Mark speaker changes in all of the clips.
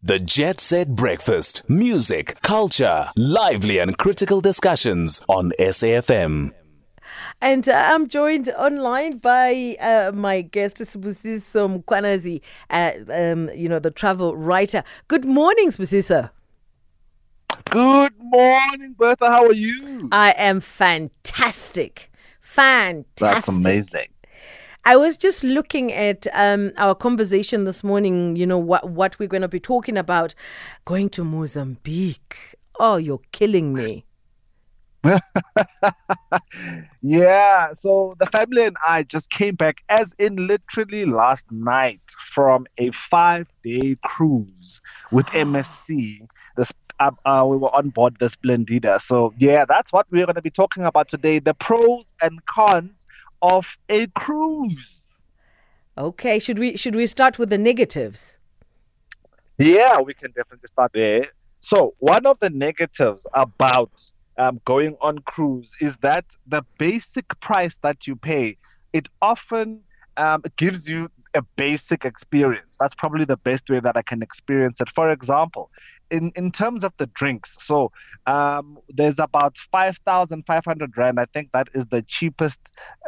Speaker 1: The Jet Set Breakfast. Music, culture, lively and critical discussions on SAFM.
Speaker 2: And uh, I'm joined online by uh, my guest, Sibusiso Mkhwanazi, uh, um, you know, the travel writer. Good morning, Sibusiso.
Speaker 3: Good morning, Bertha. How are you?
Speaker 2: I am fantastic. Fantastic.
Speaker 3: That's amazing.
Speaker 2: I was just looking at um, our conversation this morning, you know, what, what we're going to be talking about. Going to Mozambique. Oh, you're killing me.
Speaker 3: yeah, so the family and I just came back, as in literally last night, from a five day cruise with MSC. Uh, uh, we were on board the Splendida. So, yeah, that's what we're going to be talking about today the pros and cons of a cruise.
Speaker 2: Okay, should we should we start with the negatives?
Speaker 3: Yeah, we can definitely start there. So, one of the negatives about um, going on cruise is that the basic price that you pay, it often um, gives you a basic experience. That's probably the best way that I can experience it. For example, in, in terms of the drinks, so um, there's about 5,500 Rand. I think that is the cheapest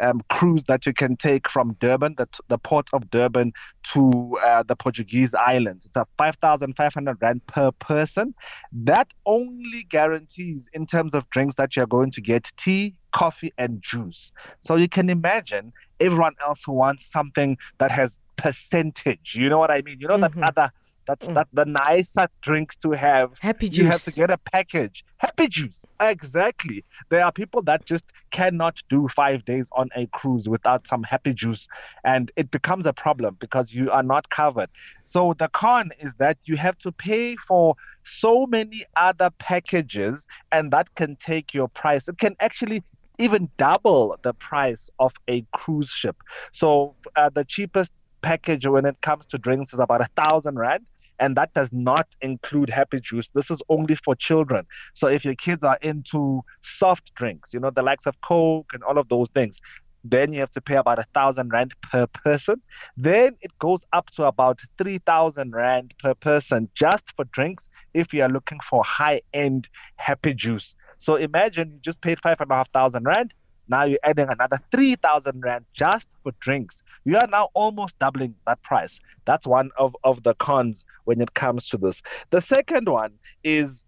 Speaker 3: um, cruise that you can take from Durban, the, the port of Durban, to uh, the Portuguese islands. It's a 5,500 Rand per person. That only guarantees, in terms of drinks, that you're going to get tea, coffee, and juice. So you can imagine everyone else who wants something that has percentage. You know what I mean? You know mm-hmm. that other that's mm. that the nicer drinks to have.
Speaker 2: Happy juice.
Speaker 3: You have to get a package. Happy juice. Exactly. There are people that just cannot do five days on a cruise without some happy juice, and it becomes a problem because you are not covered. So the con is that you have to pay for so many other packages, and that can take your price. It can actually even double the price of a cruise ship. So uh, the cheapest package when it comes to drinks is about a thousand rand and that does not include happy juice. This is only for children. So if your kids are into soft drinks, you know, the likes of Coke and all of those things, then you have to pay about a thousand rand per person. Then it goes up to about three thousand rand per person just for drinks if you are looking for high end happy juice. So imagine you just paid five and a half thousand rand. Now you're adding another 3,000 Rand just for drinks. You are now almost doubling that price. That's one of, of the cons when it comes to this. The second one is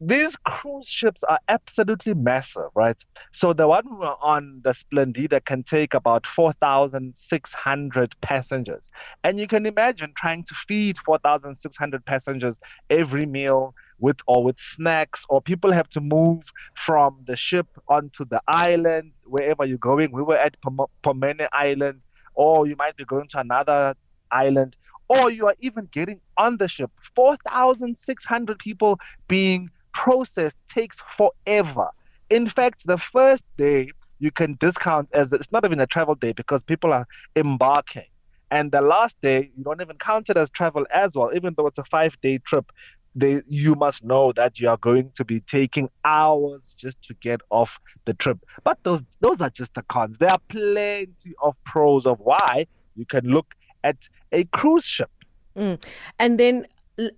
Speaker 3: these cruise ships are absolutely massive, right? So the one we were on, the Splendida, can take about 4,600 passengers. And you can imagine trying to feed 4,600 passengers every meal with or with snacks, or people have to move from the ship onto the island wherever you're going. We were at Pomene Island, or you might be going to another island, or you are even getting on the ship. 4,600 people being processed takes forever. In fact, the first day you can discount as it's not even a travel day because people are embarking. And the last day, you don't even count it as travel as well, even though it's a five day trip they you must know that you are going to be taking hours just to get off the trip. But those those are just the cons. There are plenty of pros of why you can look at a cruise ship.
Speaker 2: Mm. And then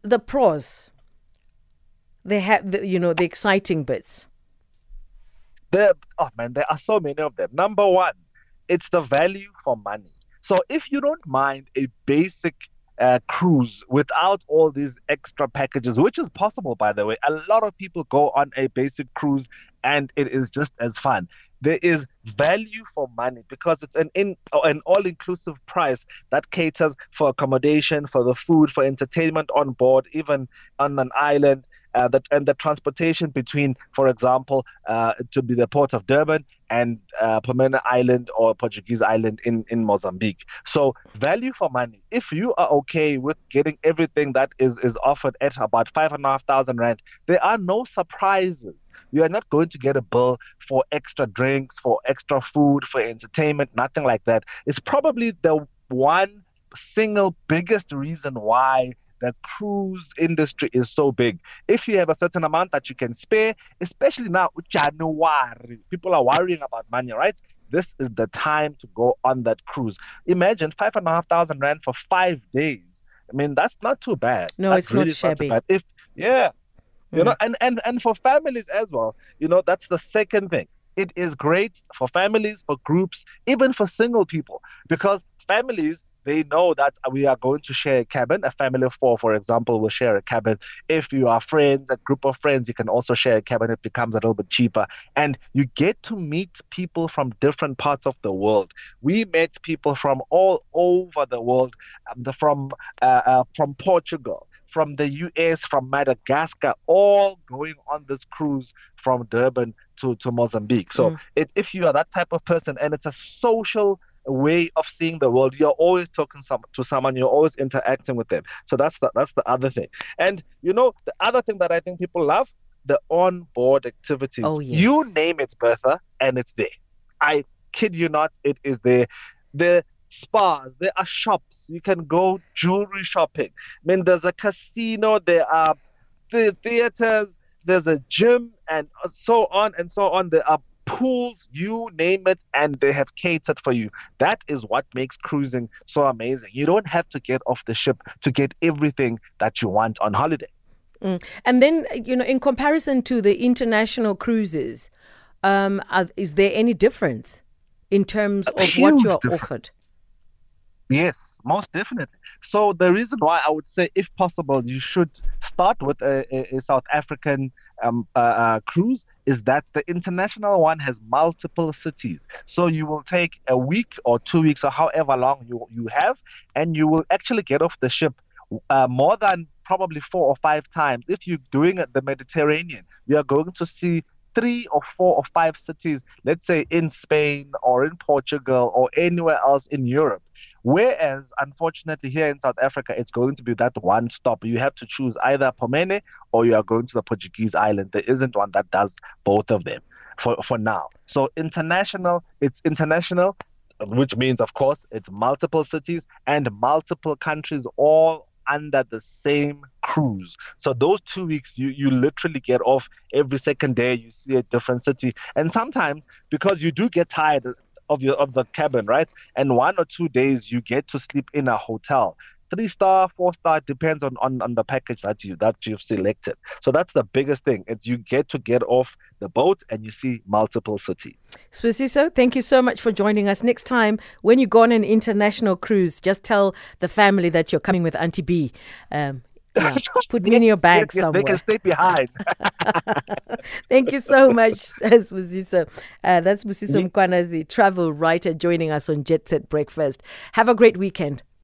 Speaker 2: the pros. They have the, you know the exciting bits.
Speaker 3: There, oh man, there are so many of them. Number one, it's the value for money. So if you don't mind a basic uh, cruise without all these extra packages, which is possible, by the way. A lot of people go on a basic cruise and it is just as fun. There is value for money because it's an in an all-inclusive price that caters for accommodation, for the food, for entertainment on board, even on an island uh, that and the transportation between, for example, uh, to be the port of Durban and uh, Island or Portuguese Island in in Mozambique. So value for money. If you are okay with getting everything that is is offered at about five and a half thousand rand, there are no surprises. You are not going to get a bill for extra drinks, for extra food, for entertainment, nothing like that. It's probably the one single biggest reason why the cruise industry is so big. If you have a certain amount that you can spare, especially now, January, people are worrying about money, right? This is the time to go on that cruise. Imagine five and a half thousand rand for five days. I mean, that's not too bad.
Speaker 2: No,
Speaker 3: That's
Speaker 2: it's not
Speaker 3: really too
Speaker 2: shabby.
Speaker 3: bad. If yeah, you
Speaker 2: Mm.
Speaker 3: know, and and and for families as well. You know, that's the second thing. It is great for families, for groups, even for single people, because families they know that we are going to share a cabin. A family of four, for example, will share a cabin. If you are friends, a group of friends, you can also share a cabin. It becomes a little bit cheaper. And you get to meet people from different parts of the world. We met people from all over the world, um, the, from uh, uh, from Portugal, from the US, from Madagascar, all going on this cruise from Durban to, to Mozambique. So
Speaker 2: Mm.
Speaker 3: it, if you are that type of person and it's a social way of seeing the world, you're always talking some, to someone, you're always interacting with them. So that's the, that's the other thing. And you know, the other thing that I think people love, the on-board activities.
Speaker 2: Oh, yes.
Speaker 3: You name it, Bertha, and it's there. I kid you not, it is there. The spas, there are shops. You can go jewelry shopping. I mean, there's a casino, there are the theaters, there's a gym, and so on and so on. There are pools, you name it, and they have catered for you. That is what makes cruising so amazing. You don't have to get off the ship to get everything that you want on holiday.
Speaker 2: Mm. And then, you know, in comparison to the international cruises, um, are, is there any difference in terms of what you're
Speaker 3: difference.
Speaker 2: offered?
Speaker 3: Yes, most definitely. So the reason why I would say, if possible, you should start with a, a, a South African um, uh, uh, cruise is that the international one has multiple cities. So you will take a week or two weeks or however long you you have, and you will actually get off the ship uh, more than probably four or five times. If you're doing the Mediterranean, you are going to see three or four or five cities, let's say in Spain or in Portugal or anywhere else in Europe. Whereas, unfortunately, here in South Africa, it's going to be that one stop. You have to choose either Pomene or you are going to the Portuguese island. There isn't one that does both of them for, for now. So, international, it's international, which means, of course, it's multiple cities and multiple countries all under the same cruise. So those two weeks, you you literally get off every second day. You see a different city, and sometimes because you do get tired of your of the cabin, right? And one or two days you get to sleep in a hotel. Three star, four star depends on, on, on the package that you that you've selected. So that's the biggest thing. Is you get to get off the boat and you see multiple cities.
Speaker 2: Sibusiso, thank you so much for joining us. Next time, when you go on an international cruise, just tell the family that you're coming with Auntie B. Um, yeah, put me in your bag
Speaker 3: yes, yes,
Speaker 2: somewhere.
Speaker 3: They can stay behind.
Speaker 2: Thank you so much, Sibusiso. Uh, that's Busiso Mkhwanazi, travel writer, joining us on Jet Set Breakfast. Have a great weekend.